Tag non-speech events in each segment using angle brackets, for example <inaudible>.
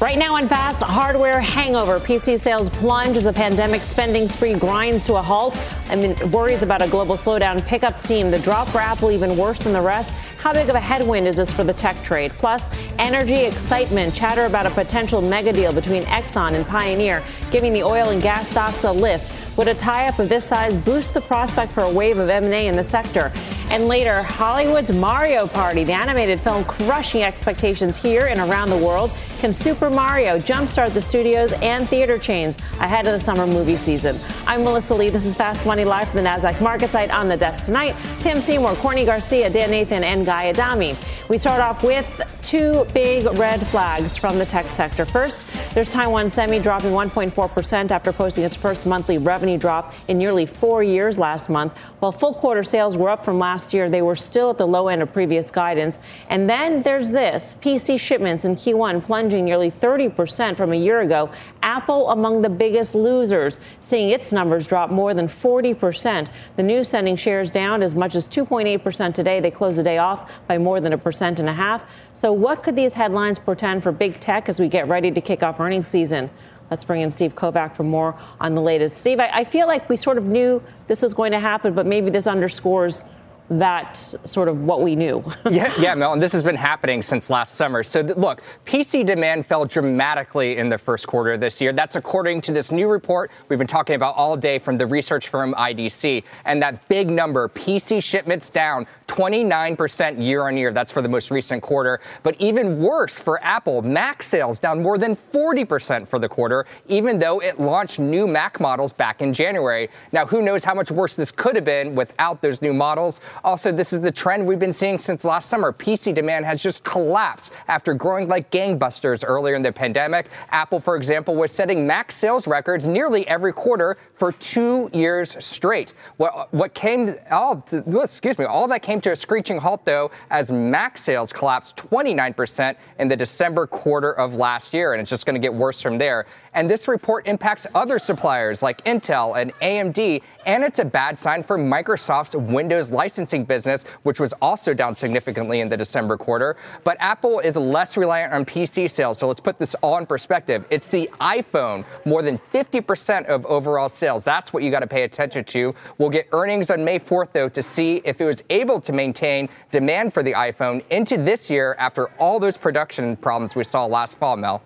Right now on Fast, hardware hangover. PC sales plunge as a pandemic spending spree grinds to a halt. I mean, worries about a global slowdown pick up steam. The drop for Apple even worse than the rest. How big of a headwind is this for the tech trade? Plus, energy excitement, chatter about a potential mega deal between Exxon and Pioneer, giving the oil and gas stocks a lift. Would a tie-up of this size boost the prospect for a wave of M&A in the sector? And later, Hollywood's Mario Party, the animated film crushing expectations here and around the world. Can Super Mario jumpstart the studios and theater chains ahead of the summer movie season? I'm Melissa Lee. This is Fast Money live from the NASDAQ market site on the desk tonight. Tim Seymour, Courtney Garcia, Dan Nathan, and Guy Adami. We start off with two big red flags from the tech sector. First, there's Taiwan Semi dropping 1.4% after posting its first monthly revenue drop in nearly four years last month. While full quarter sales were up from last year, they were still at the low end of previous guidance. And then there's this PC shipments in Q1 plunging nearly 30% from a year ago. Apple among the biggest losers, seeing its numbers drop more than 40%. The news sending shares down as much as 2.8% today. They close the day off by more than a percent and a half. So, what could these headlines portend for big tech as we get ready to kick off earnings season? Let's bring in Steve Kovach for more on the latest. Steve, I, I feel like we sort of knew this was going to happen, but maybe this underscores that sort of what we knew. <laughs> yeah, yeah, Mel, and this has been happening since last summer. So, th- look, PC demand fell dramatically in the first quarter of this year. That's according to this new report we've been talking about all day from the research firm IDC. And that big number, PC shipments down 29% year on year. That's for the most recent quarter. But even worse for Apple, Mac sales down more than 40% for the quarter, even though it launched new Mac models back in January. Now, who knows how much worse this could have been without those new models? Also, this is the trend we've been seeing since last summer. PC demand has just collapsed after growing like gangbusters earlier in the pandemic. Apple, for example, was setting Mac sales records nearly every quarter for two years straight. What, what came, all, excuse me, all that came to a screeching halt, though, as Mac sales collapsed 29% in the December quarter of last year, and it's just going to get worse from there. And this report impacts other suppliers like Intel and AMD, and it's a bad sign for Microsoft's Windows licensing business, which was also down significantly in the December quarter. But Apple is less reliant on PC sales, so let's put this all in perspective. It's the iPhone, more than 50% of overall sales. That's what you got to pay attention to. We'll get earnings on May 4th, though, to see if it was able to maintain demand for the iPhone into this year after all those production problems we saw last fall, Mel.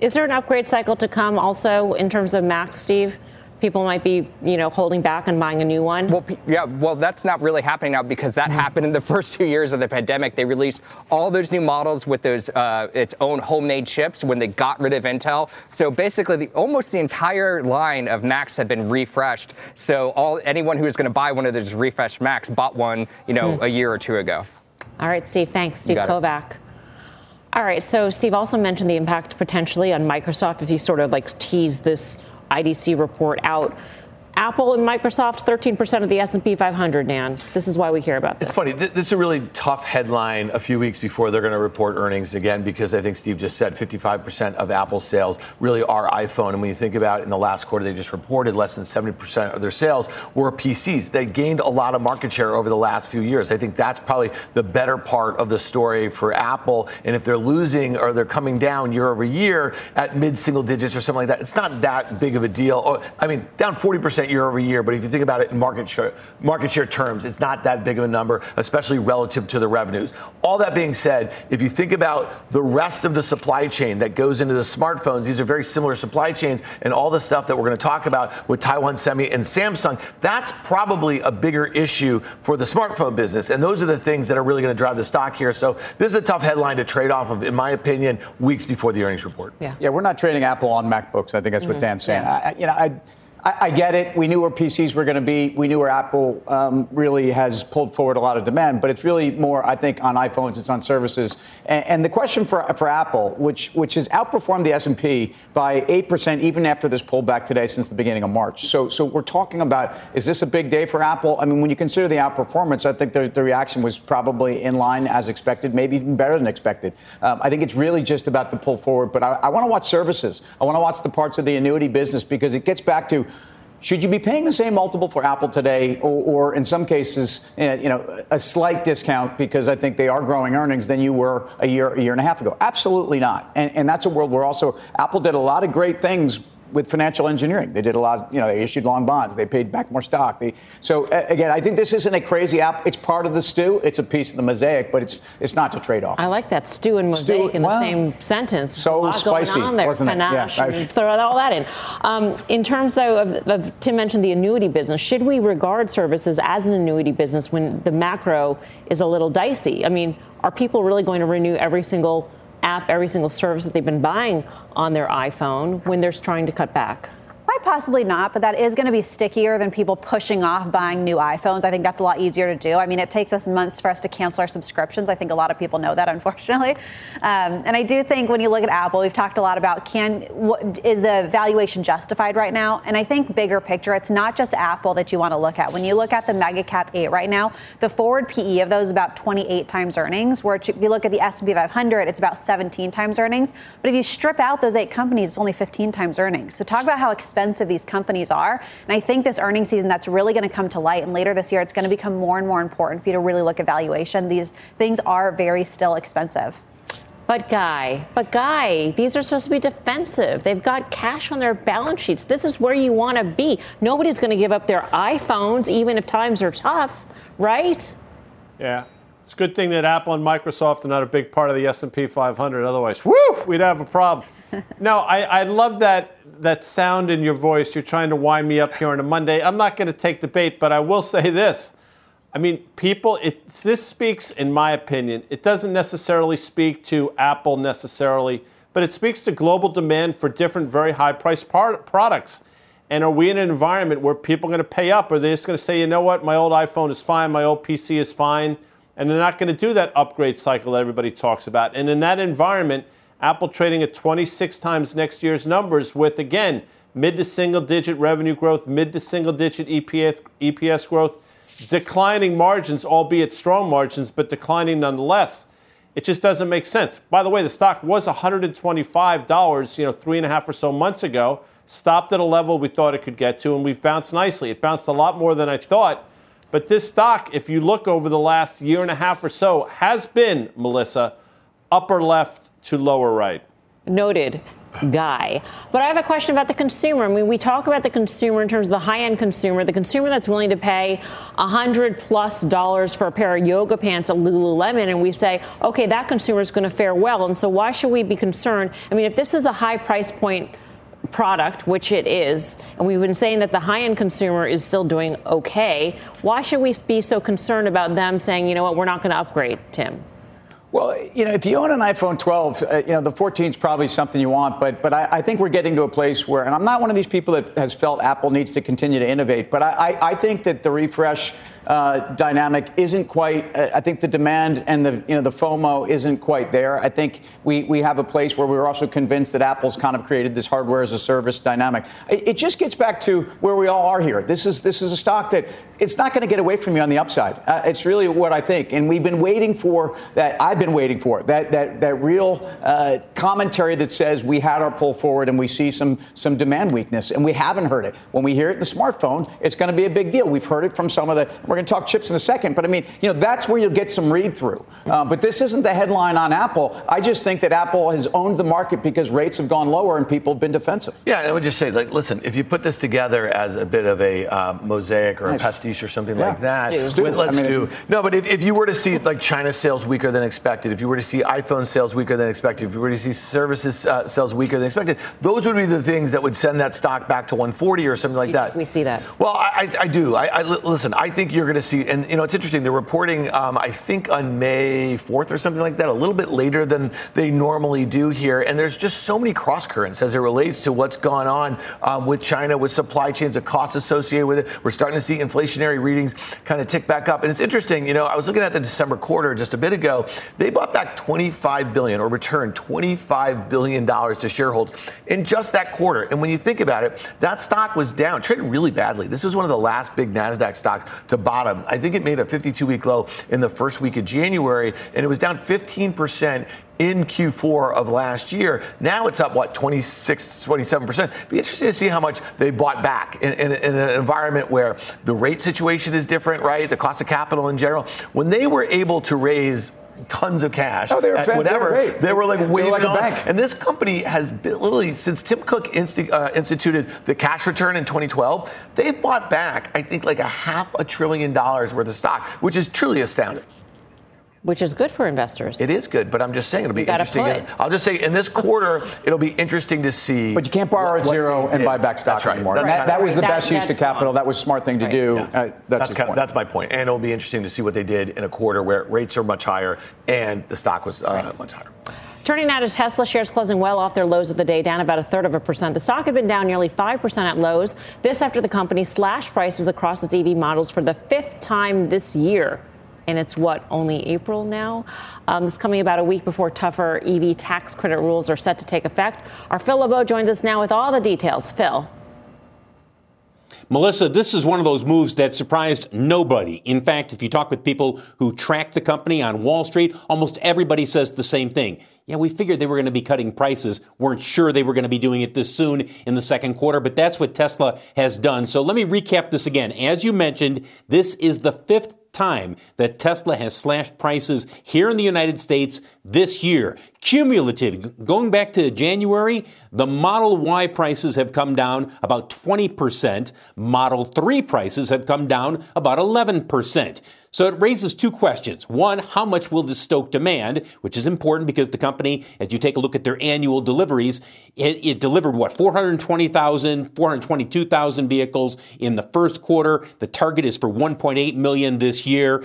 Is there an upgrade cycle to come also in terms of Mac, Steve? people might be, you know, holding back on buying a new one? Well, yeah, well, that's not really happening now because that mm-hmm. happened in the <laughs> first two years of the pandemic. They released all those new models with those uh, its own homemade chips when they got rid of Intel. So basically, the, almost the entire line of Macs had been refreshed. So all anyone who was going to buy one of those refreshed Macs bought one, you know, mm. a year or two ago. All right, Steve. Thanks, Steve Kovach. It. All right, so Steve also mentioned the impact potentially on Microsoft if you sort of like tease this IDC report out. Apple and Microsoft, 13% of the S&P 500, Dan. This is why we hear about this. It's funny. This is a really tough headline a few weeks before they're going to report earnings again because I think Steve just said 55% of Apple's sales really are iPhone. And when you think about it, in the last quarter they just reported less than 70% of their sales were PCs. They gained a lot of market share over the last few years. I think that's probably the better part of the story for Apple. And if they're losing or they're coming down year over year at mid single digits or something like that, it's not that big of a deal. Oh, I mean, down 40% year over year, but if you think about it in market share, market share terms, it's not that big of a number, especially relative to the revenues. All that being said, if you think about the rest of the supply chain that goes into the smartphones, these are very similar supply chains, and all the stuff that we're going to talk about with Taiwan Semi and Samsung, that's probably a bigger issue for the smartphone business. And those are the things that are really going to drive the stock here. So this is a tough headline to trade off of, in my opinion, weeks before the earnings report. Yeah, yeah we're not trading Apple on MacBooks. I think that's mm-hmm. what Dan's saying. Yeah. I, you know, I I, I, get it. We knew where PCs were going to be. We knew where Apple um, really has pulled forward a lot of demand. But it's really more, I think, on iPhones. It's on services. And, and the question for for Apple, which which has outperformed the S and P by eight percent even after this pullback today since the beginning of March. So so we're talking about is this a big day for Apple? I mean, when you consider the outperformance, I think the, the reaction was probably in line as expected, maybe even better than expected. Um, I think it's really just about the pull forward. But I, I want to watch services. I want to watch the parts of the annuity business because it gets back to should you be paying the same multiple for Apple today, or, or, in some cases, eh, you know, a slight discount because I think they are growing earnings than you were a year, a year and a half ago? Absolutely not. And, and that's a world where also Apple did a lot of great things with financial engineering. They did a lot, of, you know, they issued long bonds, they paid back more stock. They, so again, I think this isn't a crazy app. It's part of the stew. It's a piece of the mosaic, but it's it's not to trade off. I like that stew and mosaic stew, in the same sentence. So spicy, there. wasn't Panache it? Yeah, I, throw all that in. Um, in terms though of, of Tim mentioned the annuity business, should we regard services as an annuity business when the macro is a little dicey? I mean, are people really going to renew every single app, every single service that they've been buying on their iPhone when they're trying to cut back? Possibly not, but that is going to be stickier than people pushing off buying new iPhones. I think that's a lot easier to do. I mean, it takes us months for us to cancel our subscriptions. I think a lot of people know that, <laughs> unfortunately. Um, and I do think when you look at Apple, we've talked a lot about can what, is the valuation justified right now? And I think bigger picture, it's not just Apple that you want to look at. When you look at the mega cap eight right now, the forward PE of those is about 28 times earnings. Where if you look at the S&P 500, it's about 17 times earnings. But if you strip out those eight companies, it's only 15 times earnings. So talk about how expensive expensive these companies are. And I think this earnings season that's really going to come to light. And later this year, it's going to become more and more important for you to really look at valuation. These things are very still expensive. But Guy, but Guy, these are supposed to be defensive. They've got cash on their balance sheets. This is where you want to be. Nobody's going to give up their iPhones even if times are tough, right? Yeah. It's a good thing that Apple and Microsoft are not a big part of the S&P 500. Otherwise, whoo, we'd have a problem. <laughs> no, I, I love that that sound in your voice. You're trying to wind me up here on a Monday. I'm not going to take the bait, but I will say this. I mean, people, it, this speaks, in my opinion, it doesn't necessarily speak to Apple necessarily, but it speaks to global demand for different very high priced products. And are we in an environment where people are going to pay up? Or are they just going to say, you know what, my old iPhone is fine, my old PC is fine, and they're not going to do that upgrade cycle that everybody talks about? And in that environment, Apple trading at 26 times next year's numbers with, again, mid to single digit revenue growth, mid to single digit EPS, EPS growth, declining margins, albeit strong margins, but declining nonetheless. It just doesn't make sense. By the way, the stock was $125, you know, three and a half or so months ago, stopped at a level we thought it could get to, and we've bounced nicely. It bounced a lot more than I thought. But this stock, if you look over the last year and a half or so, has been, Melissa, upper left to lower right. Noted guy. But I have a question about the consumer. I mean, we talk about the consumer in terms of the high-end consumer, the consumer that's willing to pay a hundred plus dollars for a pair of yoga pants at Lululemon, and we say, okay, that consumer is going to fare well. And so why should we be concerned? I mean, if this is a high price point product, which it is, and we've been saying that the high end consumer is still doing okay, why should we be so concerned about them saying, you know what, we're not going to upgrade, Tim? Well, you know, if you own an iPhone 12, uh, you know, the 14 is probably something you want, but but I, I, think we're getting to a place where, and I'm not one of these people that has felt Apple needs to continue to innovate, but I, I, I think that the refresh uh, dynamic isn't quite. Uh, I think the demand and the you know the FOMO isn't quite there. I think we we have a place where we're also convinced that Apple's kind of created this hardware as a service dynamic. It, it just gets back to where we all are here. This is this is a stock that it's not going to get away from you on the upside. Uh, it's really what I think, and we've been waiting for that. I've been waiting for that that that real uh, commentary that says we had our pull forward and we see some some demand weakness, and we haven't heard it. When we hear it in the smartphone, it's going to be a big deal. We've heard it from some of the. We're going to talk chips in a second, but I mean, you know, that's where you'll get some read through. Uh, but this isn't the headline on Apple. I just think that Apple has owned the market because rates have gone lower and people have been defensive. Yeah, I would just say, like, listen, if you put this together as a bit of a uh, mosaic or nice. a pastiche or something yeah. like that, let's do. Let's I mean, do. No, but if, if you were to see like China sales weaker than expected, if you were to see iPhone sales weaker than expected, if you were to see services uh, sales weaker than expected, those would be the things that would send that stock back to 140 or something like that. We see that. Well, I, I do. I, I listen. I think you're going to see, and you know, it's interesting. They're reporting, um, I think, on May 4th or something like that, a little bit later than they normally do here. And there's just so many cross currents as it relates to what's gone on um, with China, with supply chains, the costs associated with it. We're starting to see inflationary readings kind of tick back up. And it's interesting, you know, I was looking at the December quarter just a bit ago. They bought back 25 billion or returned 25 billion dollars to shareholders in just that quarter. And when you think about it, that stock was down, traded really badly. This is one of the last big Nasdaq stocks to bottom. I think it made a 52 week low in the first week of January, and it was down 15% in Q4 of last year. Now it's up, what, 26, 27%. Be interesting to see how much they bought back in, in, in, an environment where the rate situation is different, right? The cost of capital in general. When they were able to raise tons of cash. Oh, they were fat, whatever. They were, they were like waving like a bank. And this company has been, literally since Tim Cook insti- uh, instituted the cash return in 2012, they bought back I think like a half a trillion dollars worth of stock, which is truly astounding which is good for investors. It is good, but I'm just saying it'll be You gotta interesting. put. I'll just say in this quarter, it'll be interesting to see. But you can't borrow at zero they and did. buy back stock That's right. anymore. That's And that, that was the That- best use of capital. wrong. That was a smart thing to Right. do. Yes. Uh, that's that's, kind of, that's my point. And it'll be interesting to see what they did in a quarter where rates are much higher and the stock was uh, much higher. Turning now to Tesla shares closing well off their lows of the day, down about a third of a percent. The stock had been down nearly 5% at lows. This after the company slashed prices across its EV models for the fifth time this year. And it's what, only April now? Um, this coming about a week before tougher EV tax credit rules are set to take effect. Our Phil LeBeau joins us now with all the details. Phil. Melissa, this is one of those moves that surprised nobody. In fact, if you talk with people who track the company on Wall Street, almost everybody says the same thing. Yeah, we figured they were going to be cutting prices. weren't sure they were going to be doing it this soon in the second quarter, but that's what Tesla has done. So let me recap this again. As you mentioned, this is the fifth time that Tesla has slashed prices here in the United States this year. Cumulative, going back to January, the Model Y prices have come down about 20%. Model 3 prices have come down about 11%. So it raises two questions. One, how much will this stoke demand, which is important because the company, as you take a look at their annual deliveries, it, it delivered what, 420,000, 422,000 vehicles in the first quarter. The target is for 1.8 million this year.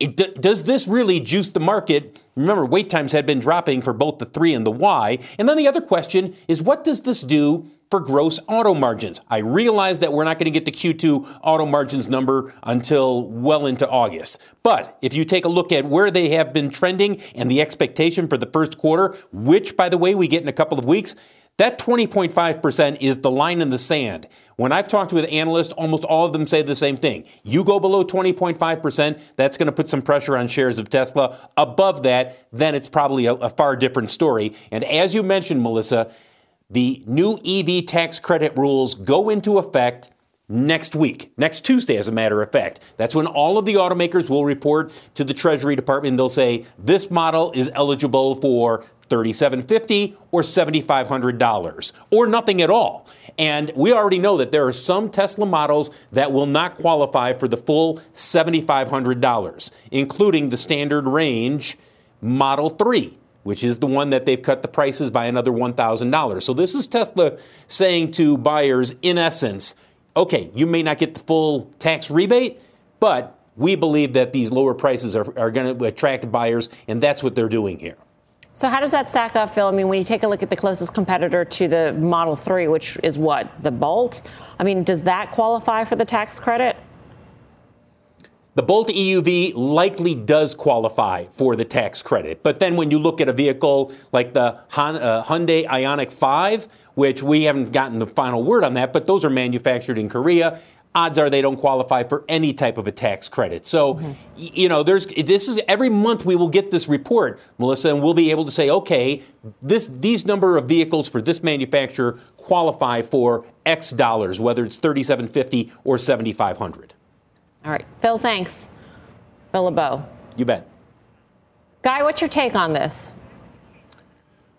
It, does this really juice the market? Remember, wait times had been dropping for both the 3 and the Y. And then the other question is what does this do for gross auto margins? I realize that we're not going to get the Q2 auto margins number until well into August. But if you take a look at where they have been trending and the expectation for the first quarter, which, by the way, we get in a couple of weeks, that 20.5% is the line in the sand. When I've talked with analysts, almost all of them say the same thing. You go below 20.5%, that's going to put some pressure on shares of Tesla. Above that, then it's probably a, a far different story. And as you mentioned, Melissa, the new EV tax credit rules go into effect next week, next Tuesday, as a matter of fact. That's when all of the automakers will report to the Treasury Department. They'll say this model is eligible for 3,750 or $7500 or nothing at all. And we already know that there are some Tesla models that will not qualify for the full $7500, including the standard range Model 3 which is the one that they've cut the prices by another $1,000. So this is Tesla saying to buyers, in essence, okay, you may not get the full tax rebate, but we believe that these lower prices are, are going to attract buyers, and that's what they're doing here. So how does that stack up, Phil? I mean, when you take a look at the closest competitor to the Model 3, which is what, the Bolt? I mean, does that qualify for the tax credit? The Bolt EUV likely does qualify for the tax credit. But then when you look at a vehicle like the uh, Hyundai Ioniq 5, which we haven't gotten the final word on that, but those are manufactured in Korea, odds are they don't qualify for any type of a tax credit. So, mm-hmm. you know, there's this is every month we will get this report, Melissa, and we'll be able to say, okay, this these number of vehicles for this manufacturer qualify for X dollars, whether it's 3750 or 7500. All right. Phil, thanks. Phil LeBeau. You bet. Guy, what's your take on this?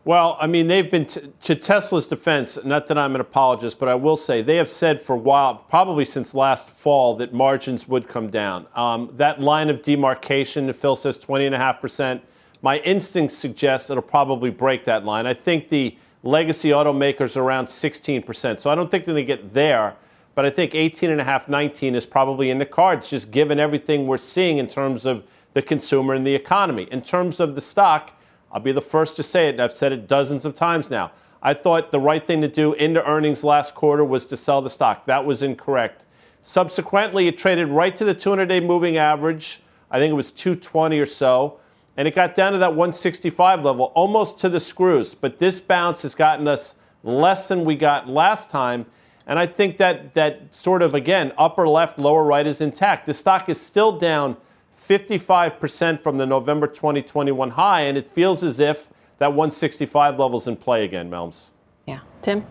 Well, I mean, they've been, t- to Tesla's defense, not that I'm an apologist, but I will say they have said for a while, probably since last fall, that margins would come down. Um, that line of demarcation, Phil says 20.5%, my instinct suggests it'll probably break that line. I think the legacy automakers are around 16%, so I don't think they're going to get there. but I think 18 and a half, 19 is probably in the cards, just given everything we're seeing in terms of the consumer and the economy. In terms of the stock, I'll be the first to say it, I've said it dozens of times now. I thought the right thing to do into earnings last quarter was to sell the stock. That was incorrect. Subsequently, it traded right to the 200 day moving average. I think it was 220 or so. And it got down to that 165 level, almost to the screws. But this bounce has gotten us less than we got last time. And I think that that sort of, again, upper left, lower right is intact. The stock is still down 55% from the November 2021 high, and it feels as if that 165 level's in play again, Melms. Yeah. Tim?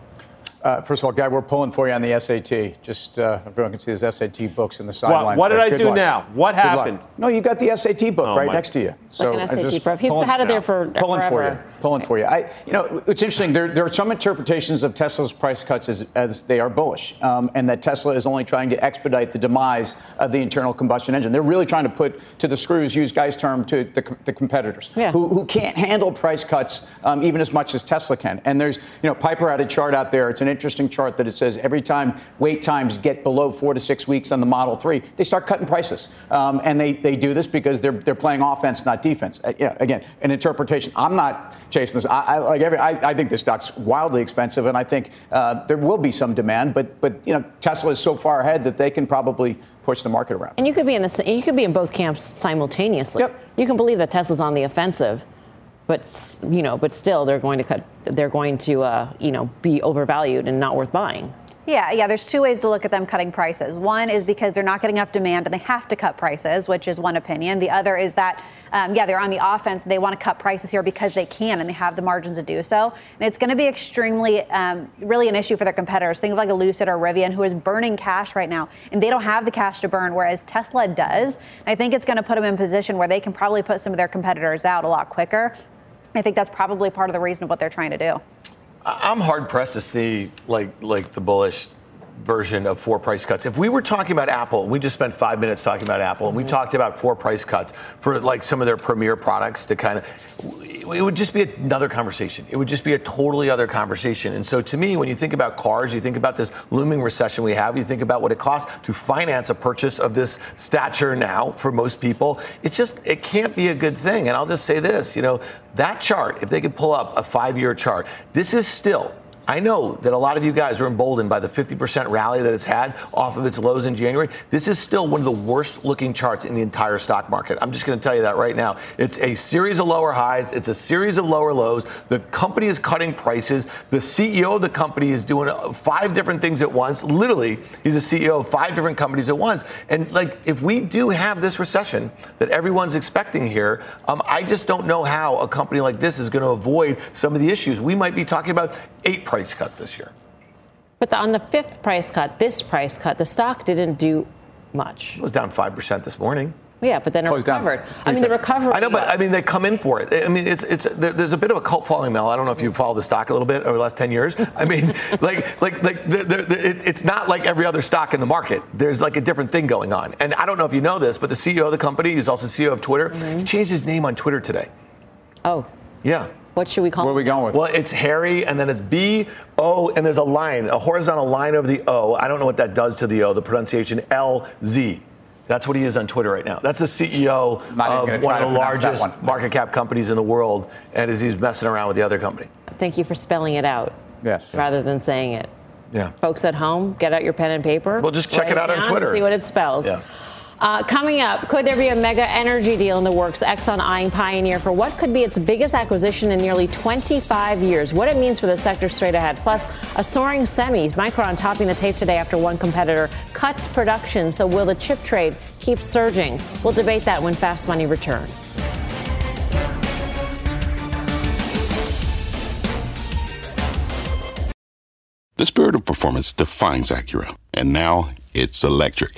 Uh, first of all, Guy, we're pulling for you on the SAT. Just uh, everyone can see his SAT books in the sidelines. What, what did I Good do luck. now? What Good happened? luck. No, you got the SAT book Oh, right my- next to you. Like an I'm SAT just prep. He's pulling- had it there for pulling for forever. you. Pulling for you. I, you know, it's interesting. There, there are some interpretations of Tesla's price cuts as, as they are bullish, um, and that Tesla is only trying to expedite the demise of the internal combustion engine. They're really trying to put to the screws, use Guy's term, to the, the competitors Yeah. who, who can't handle price cuts um, even as much as Tesla can. And there's, you know, Piper had a chart out there. It's an interesting chart that it says every time wait times get below four to six weeks on the Model 3, they start cutting prices. Um, and they, they do this because they're, they're playing offense, not defense. Uh, yeah, again, an interpretation. I'm not chasing this. I, I like every, I, I think this stock's wildly expensive, and I think uh, there will be some demand. But, but you know, Tesla is so far ahead that they can probably push the market around. And you could be in the you could be in both camps simultaneously. Yep. You can believe that Tesla's on the offensive, but you know, but still they're going to cut. They're going to uh, you know be overvalued and not worth buying. Yeah, yeah, there's two ways to look at them cutting prices. One is because they're not getting enough demand and they have to cut prices, which is one opinion. The other is that, um, yeah, they're on the offense. They want to cut prices here because they can and they have the margins to do so. And it's going to be extremely, um, really an issue for their competitors. Think of like a Lucid or Rivian who is burning cash right now and they don't have the cash to burn, whereas Tesla does. I think it's going to put them in position where they can probably put some of their competitors out a lot quicker. I think that's probably part of the reason of what they're trying to do. I'm hard pressed to see like like the bullish version of four price cuts. If we were talking about Apple, we just spent five minutes talking about Apple, and we mm-hmm. talked about four price cuts for like some of their premier products to kind of, it would just be another conversation. It would just be a totally other conversation. And so to me, when you think about cars, you think about this looming recession we have, you think about what it costs to finance a purchase of this stature now for most people. It's just, it can't be a good thing. And I'll just say this, you know, that chart, if they could pull up a five year chart, this is still I know that a lot of you guys are emboldened by the 50% rally that it's had off of its lows in January. This is still one of the worst looking charts in the entire stock market. I'm just going to tell you that right now. It's a series of lower highs, it's a series of lower lows. The company is cutting prices. The CEO of the company is doing uh, five different things at once. Literally, he's a CEO of five different companies at once. And like, if we do have this recession that everyone's expecting here, um, I just don't know how a company like this is going to avoid some of the issues. We might be talking about eight price cuts this year. But the, on the fifth price cut, this price cut, the stock didn't do much. It was down 5% this morning. Yeah, but then it recovered. I mean, the recovery. I know, but I mean, they come in for it. I mean, it's it's there's a bit of a cult following, Mel. I don't know if you followed the stock a little bit over the last ten years. I mean, <laughs> like like like the, the, the, it's not like every other stock in the market. There's like a different thing going on. And I don't know if you know this, but the CEO of the company, who's also CEO of Twitter, he changed his name on Twitter today. oh, Yeah. What should we call? It? Where are we going with? Well, it's Harry, and then it's B O, and there's a line, a horizontal line over the O. I don't know what that does to the O. The pronunciation L Z. That's what he is on Twitter right now. That's the CEO of one of the largest one. market cap companies in the world, and is he's messing around with the other company. Thank you for spelling it out. Yes. Rather than saying it. Yeah. Folks at home, get out your pen and paper. Well, just check write it out on down, Twitter. See what it spells. Yeah. Uh, coming up, could there be a mega energy deal in the works? Exxon eyeing Pioneer for what could be its biggest acquisition in nearly 25 years. What it means for the sector straight ahead. Plus, a soaring semis. Micron topping the tape today after one competitor cuts production. So, will the chip trade keep surging? We'll debate that when Fast Money returns. The spirit of performance defines Acura, and now it's electric.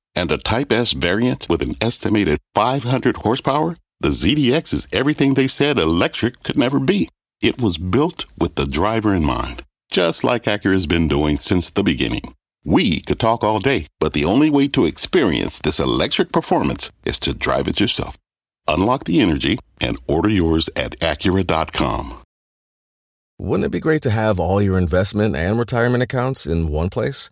And a Type S variant with an estimated 500 horsepower? The ZDX is everything they said electric could never be. It was built with the driver in mind, just like Acura's been doing since the beginning. We could talk all day, but the only way to experience this electric performance is to drive it yourself. Unlock the energy and order yours at Acura.com. Wouldn't it be great to have all your investment and retirement accounts in one place?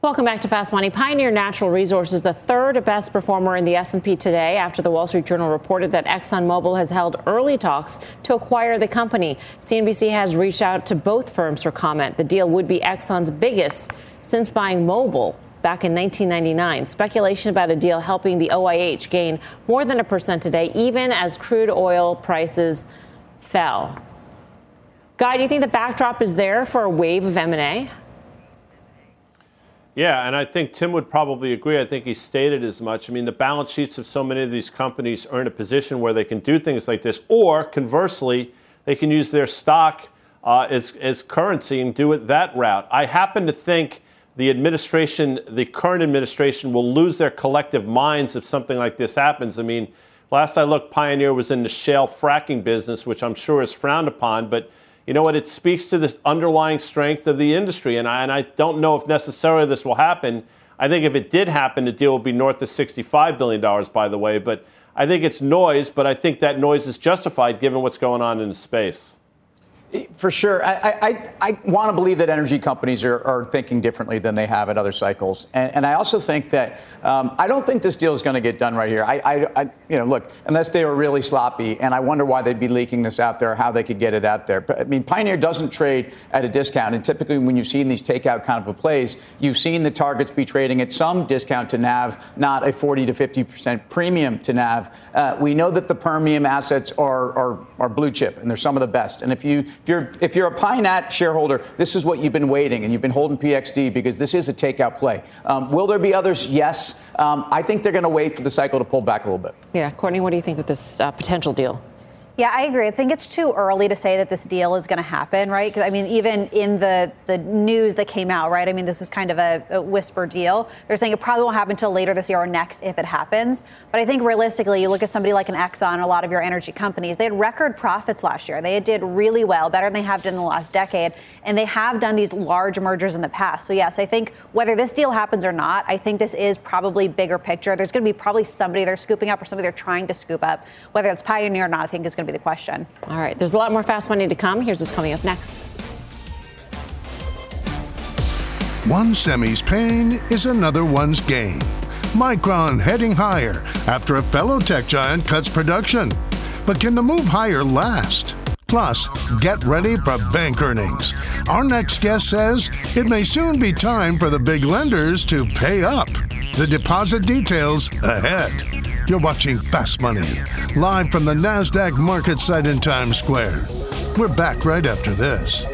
Welcome back to Fast Money. Pioneer Natural Resources, the third best performer in the S&P today after the Wall Street Journal reported that ExxonMobil has held early talks to acquire the company. CNBC has reached out to both firms for comment. The deal would be Exxon's biggest since buying Mobil back in 1999. Speculation about a deal helping the OIH gain more than a percent today, even as crude oil prices fell. Guy, do you think the backdrop is there for a wave of M&A? Yeah, and I think Tim would probably agree. I think he stated as much. I mean, the balance sheets of so many of these companies are in a position where they can do things like this, or conversely, they can use their stock uh, as, as currency and do it that route. I happen to think the administration, the current administration, will lose their collective minds if something like this happens. I mean, last I looked, Pioneer was in the shale fracking business, which I'm sure is frowned upon, but you know what? It speaks to the underlying strength of the industry. And I, and I don't know if necessarily this will happen. I think if it did happen, the deal would be north of $65 billion, by the way. But I think it's noise, but I think that noise is justified given what's going on in the space. For sure. I, I, I want to believe that energy companies are, are, thinking differently than they have at other cycles. And, and I also think that um, I don't think this deal is going to get done right here. I, I, I, you know, look, unless they were really sloppy, and I wonder why they'd be leaking this out there, how they could get it out there. But I mean, Pioneer doesn't trade at a discount. And typically, when you've seen these takeout kind of plays, you've seen the targets be trading at some discount to NAV, not a 40 to 50% premium to NAV. Uh, we know that the Permian assets are, are, are blue chip, and they're some of the best. And if you if you're if you're a Pinat shareholder, this is what you've been waiting, and you've been holding PXD because this is a takeout play. Um, will there be others? Yes. Um, I think they're going to wait for the cycle to pull back a little bit. Yeah, Courtney, what do you think of this uh, potential deal? Yeah, I agree. I think it's too early to say that this deal is going to happen, right? Because I mean, even in the the news that came out, right? I mean, this was kind of a, a, whisper deal. They're saying it probably won't happen until later this year or next if it happens. But I think realistically, you look at somebody like an Exxon, a lot of your energy companies, they had record profits last year. They did really well, better than they have done in the last decade, and they have done these large mergers in the past. So yes, I think whether this deal happens or not, I think this is probably bigger picture. There's going to be probably somebody they're scooping up or somebody they're trying to scoop up. Whether it's Pioneer or not, I think is going to be the question. All right, there's a lot more fast money to come. Here's what's coming up next. One semi's pain is another one's gain. Micron heading higher after a fellow tech giant cuts production. But can the move higher last? Plus, get ready for bank earnings. Our next guest says it may soon be time for the big lenders to pay up. The deposit details ahead. You're watching Fast Money, live from the NASDAQ market site in Times Square. We're back right after this.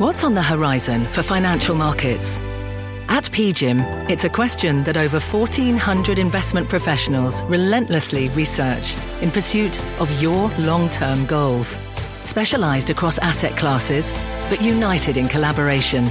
What's on the horizon for financial markets? At PGIM, it's a question that over 1,400 investment professionals relentlessly research in pursuit of your long term goals. Specialized across asset classes, but united in collaboration,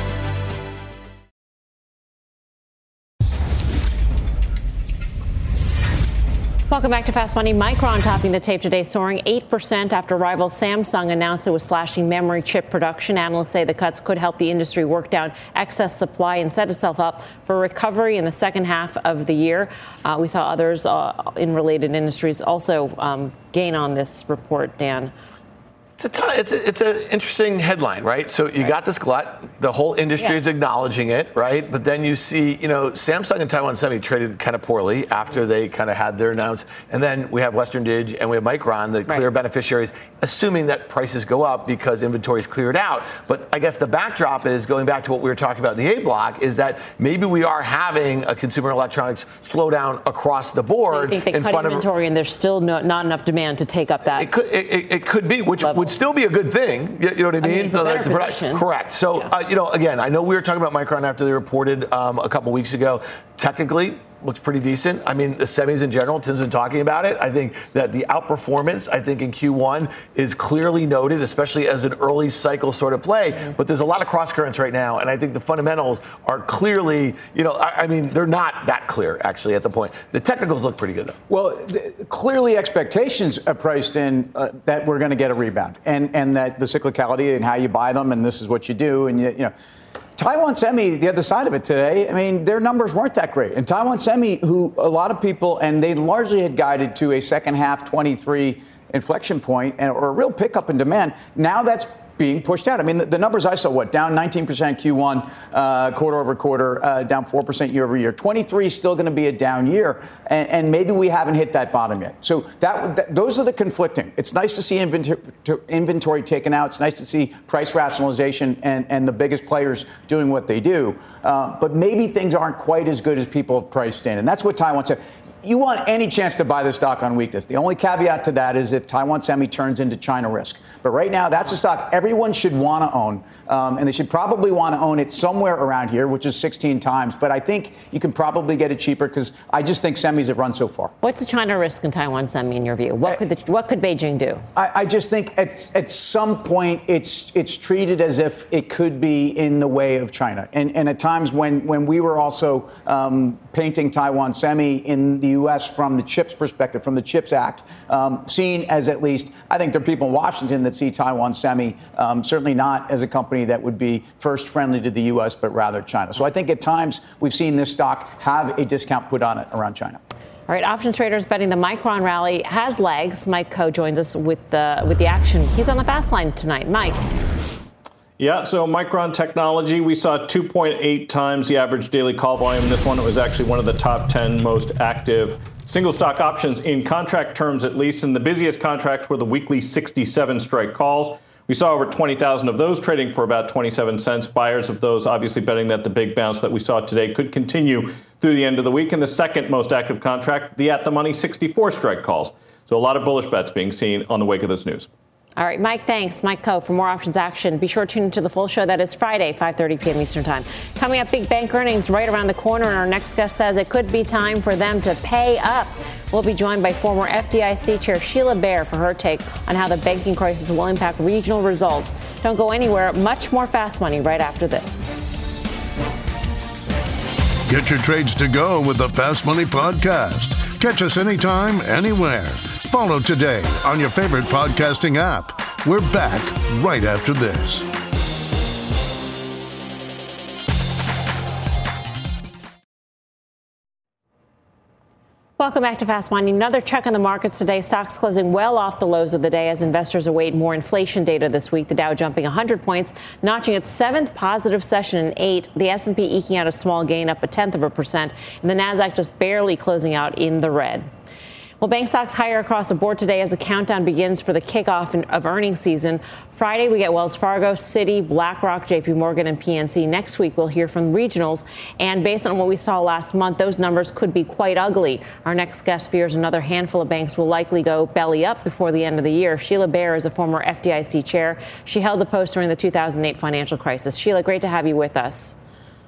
Welcome back to Fast Money. Micron topping the tape today, soaring 8% after rival Samsung announced it was slashing memory chip production. Analysts say the cuts could help the industry work down excess supply and set itself up for recovery in the second half of the year. Uh, we saw others uh, in related industries also um, gain on this report, Dan. It's a t- it's a, it's an interesting headline, right? So you right. got this glut, the whole industry yeah. is acknowledging it, right? But then you see, you know, Samsung and Taiwan Semi traded kind of poorly after mm-hmm. they kind of had their announce, and then we have Western Dig and we have Micron, the clear right. beneficiaries, assuming that prices go up because inventory is cleared out. But I guess the backdrop is going back to what we were talking about in the A block is that maybe we are having a consumer electronics slowdown across the board. So they in cut inventory of, and there's still no, not enough demand to take up that. It could it, it could be, which level. would still be a good thing. You, know what I mean? I mean so like the, correct. So, yeah. uh, you know, again, I know we were talking about Micron after they reported um, a couple weeks ago. Technically, looks pretty decent. I mean, the semis in general, Tim's been talking about it. I think that the outperformance, I think in Q1 is clearly noted, especially as an early cycle sort of play. Mm-hmm. But there's a lot of cross currents right now, and I think the fundamentals are clearly, you know, I, I, mean, they're not that clear actually at the point. The technicals look pretty good though. Well, the, clearly expectations are priced in uh, that we're going to get a rebound, and and that the cyclicality and how you buy them, and this is what you do, and you, you know. Taiwan Semi, the other side of it today, I mean, their numbers weren't that great. And Taiwan Semi, who a lot of people, and they largely had guided to a second half 23 inflection point and, or a real pickup in demand, now that's being pushed out. I mean, the, the numbers I saw, what, down 19% Q1, uh, quarter over quarter, uh, down 4% year over year. 23 is still going to be a down year, and, and, maybe we haven't hit that bottom yet. So that, that, those are the conflicting. It's nice to see inventory, taken out. It's nice to see price rationalization and, and the biggest players doing what they do. Uh, but maybe things aren't quite as good as people have priced in. And that's what Taiwan said you want any chance to buy the stock on weakness. The only caveat to that is if Taiwan Semi turns into China risk. But right now, that's a stock everyone should want to own, um, and they should probably want to own it somewhere around here, which is 16 times. But I think you can probably get it cheaper because I just think semis have run so far. What's the China risk in Taiwan Semi in your view? What could the, what could Beijing do? I, I just think at at some point it's it's treated as if it could be in the way of China, and and at times when when we were also um, painting Taiwan Semi in the U.S. from the CHIPS perspective, from the CHIPS Act, um, seen as at least, I think there are people in Washington that see Taiwan Semi um, certainly not as a company that would be first friendly to the U.S., but rather China. So I think at times we've seen this stock have a discount put on it around China. All right, options traders betting the Micron rally has legs. Mike Khouw joins us with the with the action. He's on the fast line tonight. Mike. Yeah, so Micron Technology, we saw 2.8 times the average daily call volume. This one was actually one of the top 10 most active single stock options in contract terms, at least. And the busiest contracts were the weekly 67 strike calls. We saw over 20,000 of those trading for about 27 cents. Buyers of those obviously betting that the big bounce that we saw today could continue through the end of the week. And the second most active contract, the at the money 64 strike calls. So a lot of bullish bets being seen on the wake of this news. All right, Mike, thanks. Mike Khouw for more options action. Be sure to tune into the full show. That is Friday, 5.30 p.m. Eastern Time. Coming up, big bank earnings right around the corner, and our next guest says it could be time for them to pay up. We'll be joined by former FDIC Chair Sheila Bair for her take on how the banking crisis will impact regional results. Don't go anywhere. Much more fast money right after this. Get your trades to go with the Fast Money Podcast. Catch us anytime, anywhere Follow today on your favorite podcasting app. We're back right after this. Welcome back to Fast Money. Another check on the markets today. Stocks closing well off the lows of the day as investors await more inflation data this week. The Dow jumping 100 points, notching its seventh positive session in eight. The S&P eking out a small gain, up a tenth of a percent, and the Nasdaq just barely closing out in the red. Well, bank stocks higher across the board today as the countdown begins for the kickoff of earnings season. Friday, we get Wells Fargo, Citi, BlackRock, JP Morgan, and PNC. Next week, we'll hear from regionals. And based on what we saw last month, those numbers could be quite ugly. Our next guest fears another handful of banks will likely go belly up before the end of the year. Sheila Bair is a former FDIC chair. She held the post during the 2008 financial crisis. Sheila, great to have you with us.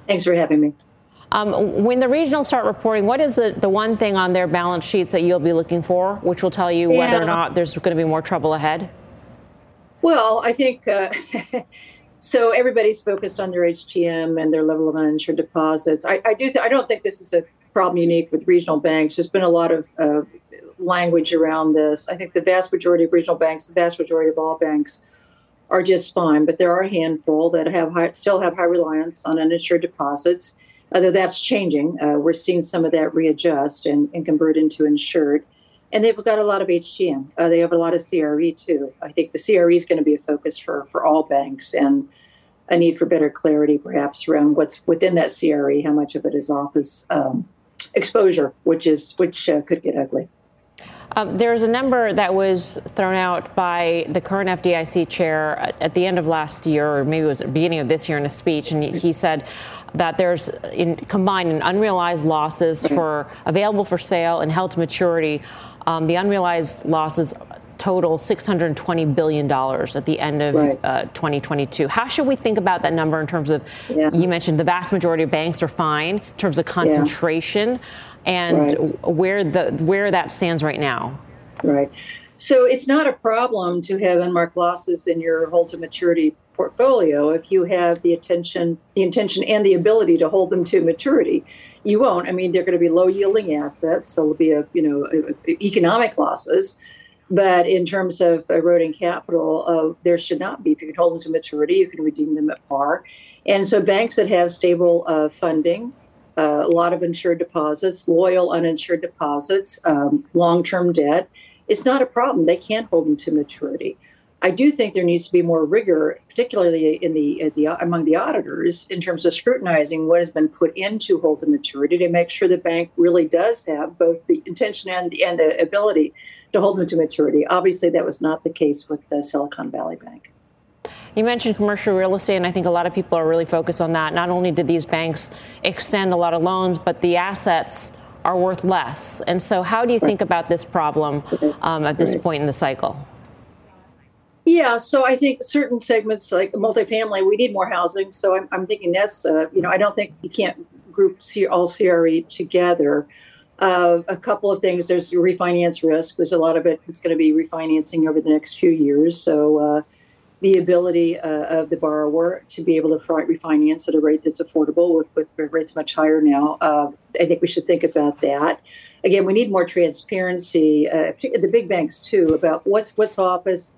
Thanks for having me. Um, when the regionals start reporting, what is the, the one thing on their balance sheets that you'll be looking for, which will tell you yeah. whether or not there's going to be more trouble ahead? Well, I think uh, <laughs> so. Everybody's focused on their HTM and their level of uninsured deposits. I, I do. Th- I don't think this is a problem unique with regional banks. There's been a lot of uh, language around this. I think the vast majority of regional banks, the vast majority of all banks, are just fine. But there are a handful that have high, still have high reliance on uninsured deposits. Although that's changing, uh, we're seeing some of that readjust and, and, convert into insured. And they've got a lot of HTM. Uh, they have a lot of CRE too. I think the CRE is going to be a focus for for all banks and a need for better clarity, perhaps around what's within that CRE, how much of it is office um, exposure, which is which uh, could get ugly. Um, there's a number that was thrown out by the current FDIC chair at the end of last year, or maybe it was the beginning of this year in a speech, and he said that there's in, combined in unrealized losses for available for sale and held to maturity. Um, the unrealized losses total $620 billion at the end of right. uh, 2022. How should we think about that number in terms of, yeah. you mentioned the vast majority of banks are fine in terms of concentration yeah. and right. where, the, where that stands right now? Right. So it's not a problem to have unmarked losses in your hold to maturity portfolio if you have the attention, the intention and the ability to hold them to maturity. You won't. I mean, they're going to be low yielding assets, so it'll be a you know a, a economic losses. But in terms of eroding capital, uh, there should not be. If you can hold them to maturity, you can redeem them at par. And so banks that have stable uh, funding, uh, a lot of insured deposits, loyal uninsured deposits, um, long term debt, it's not a problem. They can't hold them to maturity. I do think there needs to be more rigor, particularly in the, in the among the auditors, in terms of scrutinizing what has been put into hold to maturity to make sure the bank really does have both the intention and the, and the ability to hold them to maturity. Obviously, that was not the case with the Silicon Valley Bank. You mentioned commercial real estate, and I think a lot of people are really focused on that. Not only did these banks extend a lot of loans, but the assets are worth less. And so, how do you think about this problem um, at this point in the cycle? Yeah, so I think certain segments like multifamily, we need more housing. So I'm, I'm thinking that's, uh, you know, I don't think you can't group C- all CRE together. Uh, a couple of things. There's refinance risk. There's a lot of it that's going to be refinancing over the next few years. So uh, the ability uh, of the borrower to be able to refinance at a rate that's affordable with, with rates much higher now. Uh, I think we should think about that. Again, we need more transparency, uh, the big banks too, about what's what's office.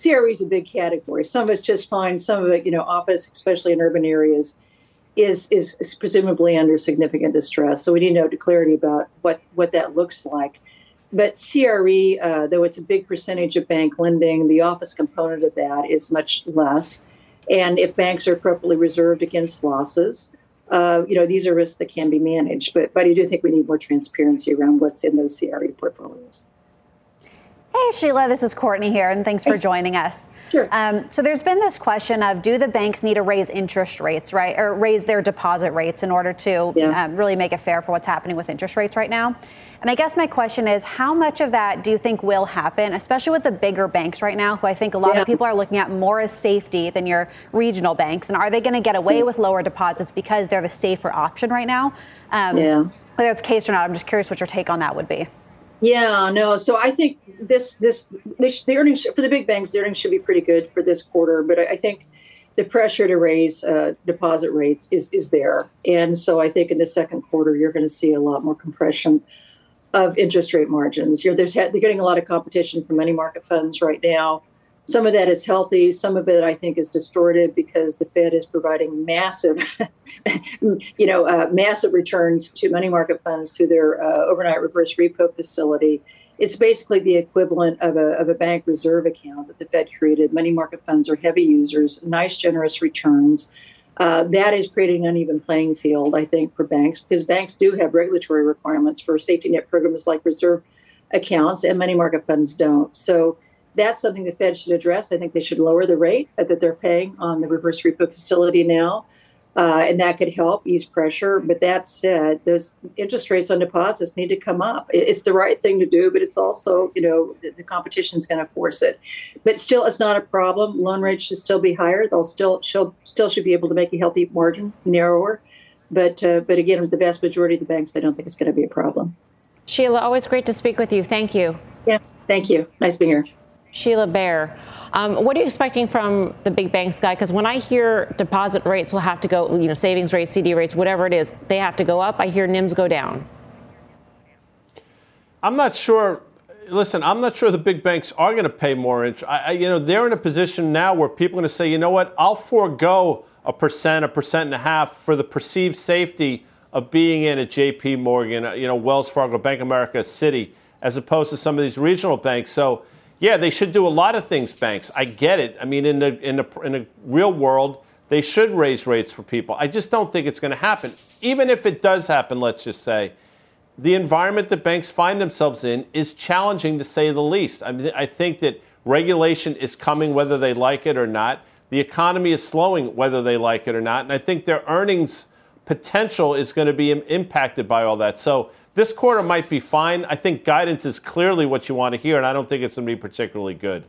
CRE is a big category. Some of it's just fine. Some of it, you know, office, especially in urban areas, is, is, presumably under significant distress. So we need to know clarity about what, what that looks like. But CRE, uh, though it's a big percentage of bank lending, the office component of that is much less. And if banks are appropriately reserved against losses, uh, you know, these are risks that can be managed. But, but I do think we need more transparency around what's in those CRE portfolios. Hey, Sheila, this is Courtney here, and thanks for joining us. Sure. Um, so there's been this question of do the banks need to raise interest rates, right, or raise their deposit rates in order to yeah. um, really make it fair for what's happening with interest rates right now? And I guess my question is, how much of that do you think will happen, especially with the bigger banks right now, who I think a lot yeah. of people are looking at more as safety than your regional banks? And are they going to get away with lower deposits because they're the safer option right now? Um, yeah. Whether it's the case or not, I'm just curious what your take on that would be. Yeah, no. So I think this this, this the earnings for the big banks, the earnings should be pretty good for this quarter. But I, I think the pressure to raise uh, deposit rates is is there, and so I think in the second quarter you're going to see a lot more compression of interest rate margins. You're there's they're getting a lot of competition from money market funds right now. Some of that is healthy. Some of it, I think, is distorted because the Fed is providing massive, <laughs> you know, uh, massive returns to money market funds through their uh, overnight reverse repo facility. It's basically the equivalent of a, of a bank reserve account that the Fed created. Money market funds are heavy users, nice, generous returns. Uh, that is creating an uneven playing field, I think, for banks because banks do have regulatory requirements for safety net programs like reserve accounts, and money market funds don't. So that's something the Fed should address. I think they should lower the rate that they're paying on the reverse repo facility now. Uh, and that could help ease pressure. But that said, those interest rates on deposits need to come up. It's the right thing to do, but it's also, you know, the, the competition is going to force it. But still, it's not a problem. Loan rates should still be higher. They'll still still, still should be able to make a healthy margin narrower. But uh, but again, with the vast majority of the banks, I don't think it's going to be a problem. Sheila, always great to speak with you. Thank you. Yeah, thank you. Nice being here. Sheila Bair. Um, what are you expecting from the big banks guy? Because when I hear deposit rates will have to go, you know, savings rates, CD rates, whatever it is, they have to go up. I hear NIMs go down. I'm not sure listen, I'm not sure the big banks are going to pay more interest. I, I, you know, they're in a position now where people are going to say, you know what, I'll forego a percent, a percent and a half for the perceived safety of being in a J.P. Morgan, you know, Wells Fargo, Bank of America, Citi, as opposed to some of these regional banks. So, yeah, they should do a lot of things. Banks, I get it. I mean, in the in the in the real world, they should raise rates for people. I just don't think it's going to happen. Even if it does happen, let's just say the environment that banks find themselves in is challenging to say the least. I mean, I think that regulation is coming whether they like it or not. The economy is slowing whether they like it or not. And I think their earnings potential is going to be impacted by all that. So this quarter might be fine. I think guidance is clearly what you want to hear, and I don't think it's going to be particularly good.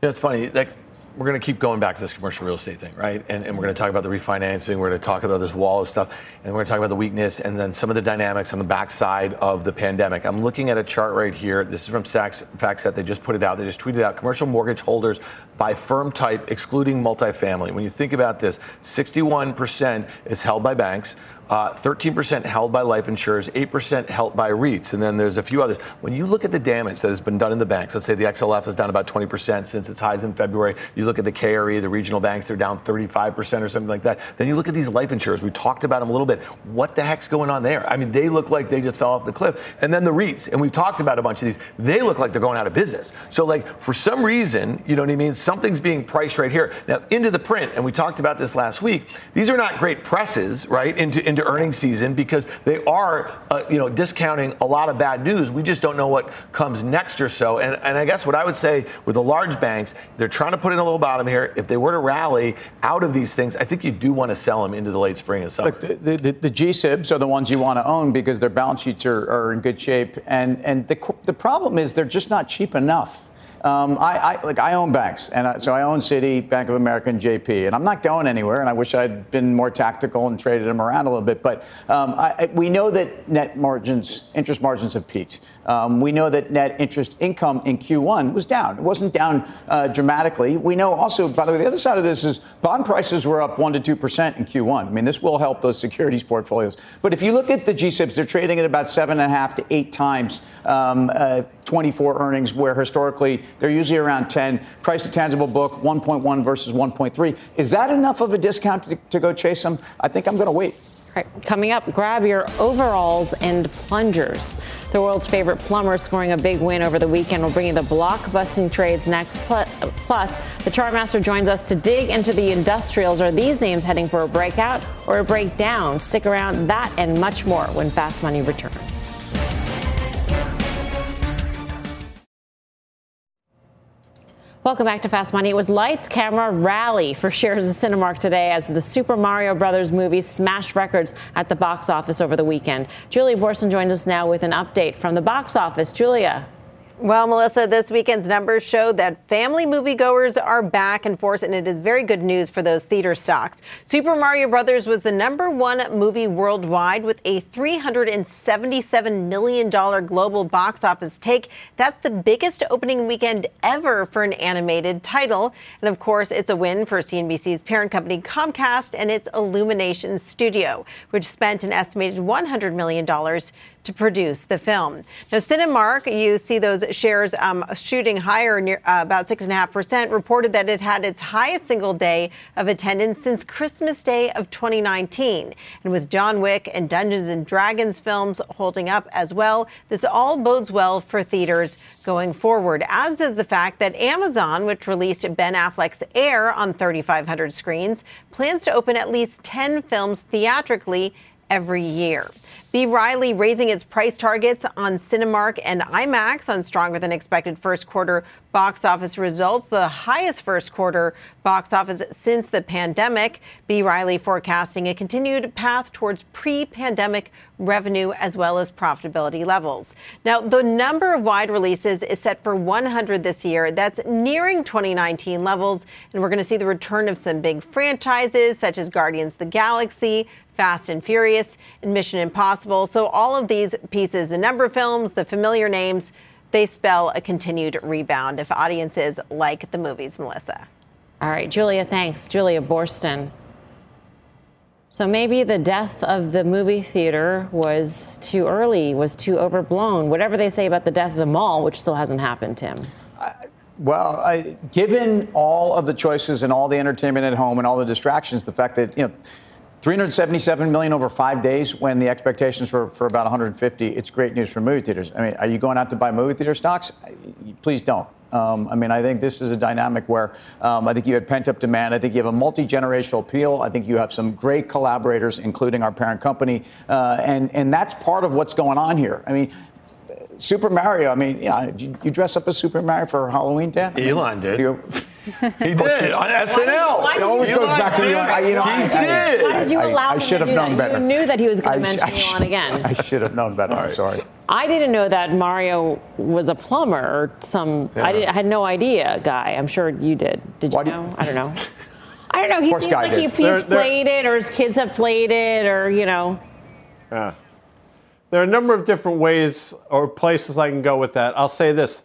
Yeah, it's funny. Like we're going to keep going back to this commercial real estate thing, right? And, and we're going to talk about the refinancing. We're going to talk about this wall of stuff, and we're going to talk about the weakness and then some of the dynamics on the backside of the pandemic. I'm looking at a chart right here. This is from Saks, FactSet. They just put it out. They just tweeted out commercial mortgage holders by firm type, excluding multifamily. When you think about this, 61% is held by banks. Uh, 13% held by life insurers, 8% held by REITs, and then there's a few others. When you look at the damage that has been done in the banks, let's say the XLF is down about 20% since its highs in February. You look at the KRE, the regional banks, they're down 35% or something like that. Then you look at these life insurers. We talked about them a little bit. What the heck's going on there? I mean, they look like they just fell off the cliff. And then the REITs, and we've talked about a bunch of these. They look like they're going out of business. So, like for some reason, you know what I mean? Something's being priced right here. Now into the print, and we talked about this last week. These are not great presses, right? Into into earnings season because they are, uh, you know, discounting a lot of bad news. We just don't know what comes next or so. And, and I guess what I would say with the large banks, they're trying to put in a little bottom here. If they were to rally out of these things, I think you do want to sell them into the late spring and summer. Look, the, the, the GSIBs are the ones you want to own because their balance sheets are, are in good shape. And, and the, the problem is they're just not cheap enough. Um, I, I, like I own banks, and I, so I own Citi, Bank of America, and JP, and I'm not going anywhere. And I wish I'd been more tactical and traded them around a little bit. But um, I, we know that net margins, interest margins, have peaked. Um, we know that net interest income in Q1 was down. It wasn't down uh, dramatically. We know also, by the way, the other side of this is bond prices were up one to two percent in Q1. I mean, this will help those securities portfolios. But if you look at the GSIBs, they're trading at about seven and a half to eight times um, uh, 24 earnings, where historically they're usually around 10. Price to tangible book 1.1 versus 1.3. Is that enough of a discount to, to go chase them? I think I'm going to wait. Right. Coming up, grab your overalls and plungers. The world's favorite plumber scoring a big win over the weekend. We'll bring you the block-busting trades next. Plus, the chartmaster joins us to dig into the industrials. Are these names heading for a breakout or a breakdown? Stick around. That and much more when Fast Money returns. Welcome back to Fast Money. It was lights, camera, rally for shares of Cinemark today as the Super Mario Brothers movie smashed records at the box office over the weekend. Julia Boorstin joins us now with an update from the box office. Julia. Well, Melissa, this weekend's numbers show that family moviegoers are back in force, and it is very good news for those theater stocks. Super Mario Brothers was the number one movie worldwide with a $377 million global box office take. That's the biggest opening weekend ever for an animated title. And of course, it's a win for CNBC's parent company Comcast and its Illumination studio, which spent an estimated $100 million to produce the film. Now, Cinemark, you see those shares um, shooting higher, near uh, about six and a half percent. Reported that it had its highest single day of attendance since Christmas Day of 2019. And with John Wick and Dungeons and Dragons films holding up as well, this all bodes well for theaters going forward. As does the fact that Amazon, which released Ben Affleck's Air on 3,500 screens, plans to open at least 10 films theatrically every year. B. Riley raising its price targets on Cinemark and IMAX on stronger than expected first quarter box office results, the highest first quarter box office since the pandemic. B. Riley forecasting a continued path towards pre pandemic revenue as well as profitability levels. Now, the number of wide releases is set for 100 this year. That's nearing 2019 levels. And we're going to see the return of some big franchises such as Guardians of the Galaxy, Fast and Furious, and Mission Impossible. So, all of these pieces, the number of films, the familiar names, they spell a continued rebound if audiences like the movies, Melissa. All right, Julia, thanks. Julia Boorstin. So maybe the death of the movie theater was too early, was too overblown. Whatever they say about the death of the mall, which still hasn't happened, Tim. Well, I, given all of the choices and all the entertainment at home and all the distractions, the fact that you know 377 million over five days when the expectations were for about 150, it's great news for movie theaters. I mean, are you going out to buy movie theater stocks? Please don't. Um, I mean, I think this is a dynamic where um, I think you had pent up demand. I think you have a multi generational appeal. I think you have some great collaborators, including our parent company, uh, and and that's part of what's going on here. I mean. Super Mario. I mean, yeah, you, you dress up as Super Mario for Halloween, Dan? I mean, Elon did. You- He did on SNL. why did It always goes back to did. Elon. I, you know, He I, did. Why did you allow I him should to have do known that? better. You knew that he was going to mention I sh- Elon again. I should have known better. I'm sorry. I didn't know that Mario was a plumber or some. I, didn't, I had no idea, guy. I'm sure you did. Did you Why do you- know? I don't know. <laughs> I don't know. He seems like he, he's There- there- played it, or his kids have played it, or you know. Yeah. There are a number of different ways or places I can go with that. I'll say this.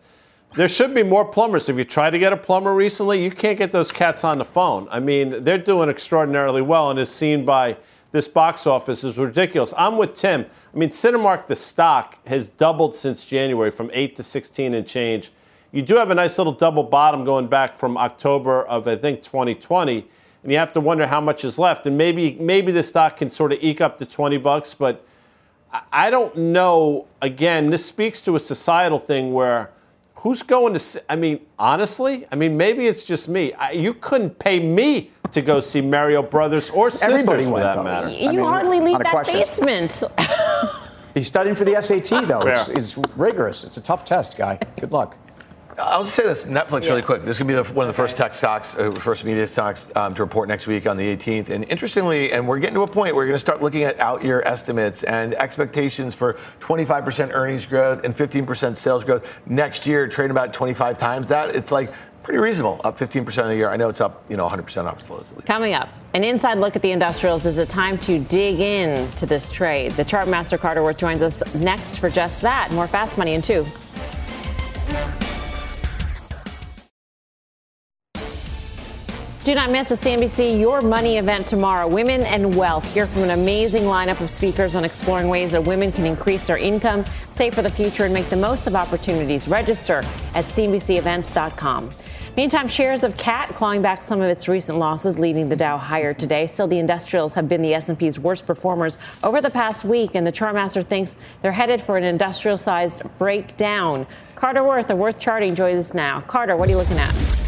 There should be more plumbers. If you try to get a plumber recently, you can't get those cats on the phone. I mean, they're doing extraordinarily well and is seen by this box office is ridiculous. I'm with Tim. I mean, Cinemark, the stock has doubled since January from 8 to 16 and change. You do have a nice little double bottom going back from October of, I think, 2020. And you have to wonder how much is left. And maybe, maybe the stock can sort of eke up to 20 bucks, but I don't know. Again, this speaks to a societal thing where who's going to see? I mean, honestly, I mean, maybe it's just me. I, you couldn't pay me to go see Mario Brothers or Sisters Everybody for went, that though. matter. You mean, hardly leave that question. basement. <laughs> He's studying for the SAT, though. It's, it's rigorous. It's a tough test, guy. Good luck. I'll just say this: Netflix, really quick. This could be the, one of the first tech stocks, uh, first media stocks um, to report next week on the 18th. And interestingly, and we're getting to a point where we're going to start looking at out-year estimates and expectations for 25% earnings growth and 15% sales growth next year, trading about 25 times that. It's like pretty reasonable, up 15% of the year. I know it's up, you know, 100% off its lows. Coming up, an inside look at the industrials. Is it time to dig in to this trade? The chart master Carter Worth joins us next for just that. More fast money in two. Do not miss a CNBC Your Money event tomorrow. Women and Wealth. Hear from an amazing lineup of speakers on exploring ways that women can increase their income, save for the future, and make the most of opportunities. Register at CNBCEvents.com. Meantime, shares of CAT clawing back some of its recent losses, leading the Dow higher today. Still, the industrials have been the S&P's worst performers over the past week, and the Chartmaster thinks they're headed for an industrial-sized breakdown. Carter Worth of Worth Charting joins us now. Carter, what are you looking at?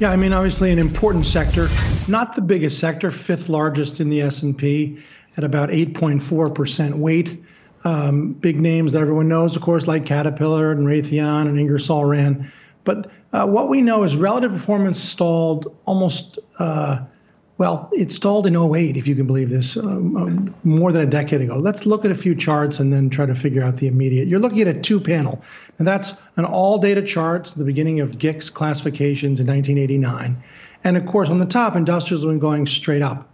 Yeah, I mean, obviously an important sector, not the biggest sector, fifth largest in the S&P at about 8.4% weight. Um, big names that everyone knows, of course, like Caterpillar and Raytheon and Ingersoll Rand. But uh, what we know is relative performance stalled almost, uh, well, it stalled in 08, if you can believe this, um, um, more than a decade ago. Let's look at a few charts and then try to figure out the immediate. You're looking at a two panel, and that's an all data charts, the beginning of GICS classifications in 1989. And of course, on the top, industrials have been going straight up.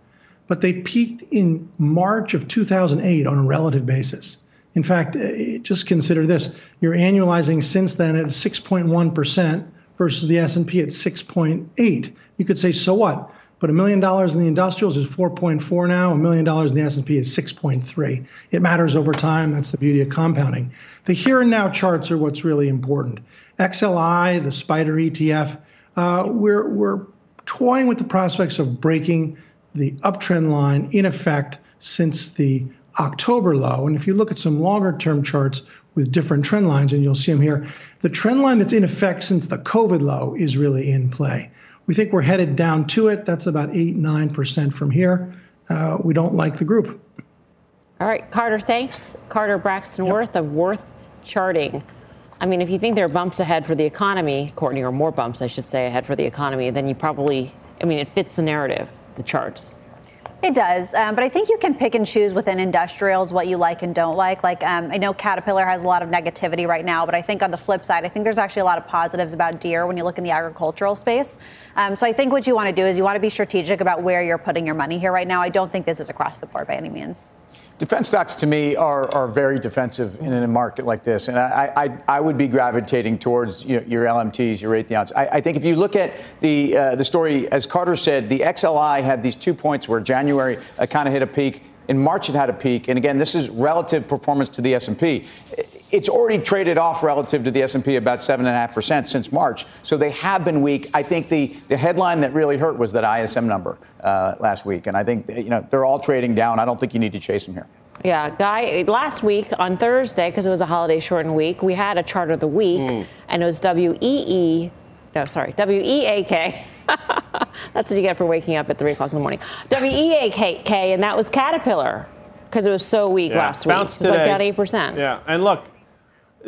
But they peaked in March of 2008 on a relative basis. In fact, uh, just consider this: you're annualizing since then at 6.1 percent versus the S&P at 6.8. You could say, so what? But a million dollars in the industrials is 4.4 now. A million dollars in the S&P is 6.3. It matters over time. That's the beauty of compounding. The here and now charts are what's really important. XLI, the Spider ETF, uh, we're we're toying with the prospects of breaking the uptrend line in effect since the October low. And if you look at some longer term charts with different trend lines, and you'll see them here, the trend line that's in effect since the COVID low is really in play. We think we're headed down to it. That's about 8 9% from here. Uh, we don't like the group. All right, Carter, thanks. Carter Braxton Worth of Worth Charting. I mean, if you think there are bumps ahead for the economy, Courtney, or more bumps, I should say, ahead for the economy, then you probably, I mean, it fits the narrative, the charts. It does, um, but I think you can pick and choose within industrials what you like and don't like. Like um, I know Caterpillar has a lot of negativity right now, but I think on the flip side, I think there's actually a lot of positives about Deere when you look in the agricultural space. Um, so I think what you want to do is you want to be strategic about where you're putting your money here right now. I don't think this is across the board by any means. Defense stocks to me are, are very defensive in a market like this. And I, I, I would be gravitating towards you know, your LMTs, your Raytheons. I, I think if you look at the, uh, the story, as Carter said, the XLI had these two points where January uh, kind of hit a peak. In March, it had a peak, and again, this is relative performance to the S&P. It's already traded off relative to the S&P about seven and a half percent since March. So they have been weak. I think the, the headline that really hurt was that ISM number uh, last week, and I think you know they're all trading down. I don't think you need to chase them here. Yeah, Guy, last week on Thursday, because it was a holiday shortened week, we had a chart of the week, mm. and it was WEE, no, sorry, WEAK. <laughs> That's what you get for waking up at 3 o'clock in the morning. WEAK, and that was Caterpillar because it was so weak yeah, last week. It was today. like down 8%. Yeah, and look,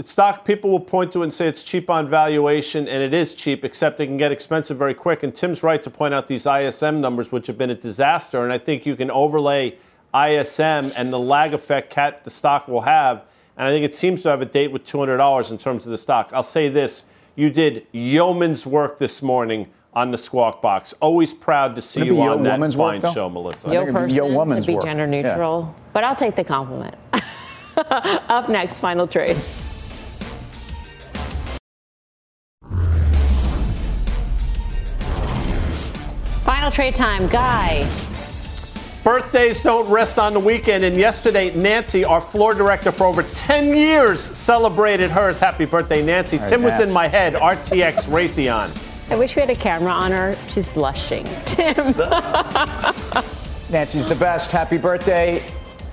stock people will point to and say it's cheap on valuation, and it is cheap, except it can get expensive very quick. And Tim's right to point out these ISM numbers, which have been a disaster. And I think you can overlay ISM and the lag effect CAT the stock will have. And I think it seems to have a date with $200 in terms of the stock. I'll say this you did yeoman's work this morning on the Squawk Box. Always proud to see you on that fine work, show, Melissa. Yo person yo woman's to be work. gender neutral, yeah. but I'll take the compliment. <laughs> Up next, final trades. Final trade time, Guy. Birthdays don't rest on the weekend, and yesterday, Nancy, our floor director for over 10 years, celebrated hers. Happy birthday, Nancy. Tim was in my head, RTX Raytheon. I wish we had a camera on her. She's blushing. <laughs> Tim. Nancy's the best. Happy birthday.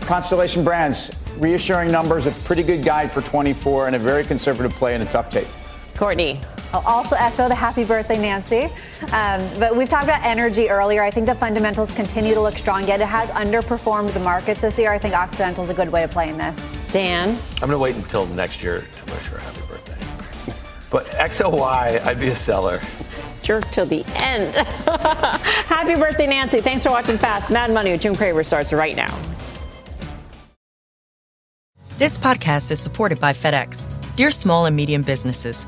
Constellation Brands, reassuring numbers, a pretty good guide for 24, and a very conservative play in a tough tape. Courtney. I'll also echo the happy birthday, Nancy. Um, but we've talked about energy earlier. I think the fundamentals continue to look strong, yet it has underperformed the markets this year. I think Occidental is a good way of playing this. Dan? I'm going to wait until next year to wish her a happy birthday. But XOY, I'd be a seller. Jerk till the end. <laughs> happy birthday, Nancy. Thanks for watching Fast. Mad Money with Jim Cramer starts right now. This podcast is supported by FedEx. Dear small and medium businesses,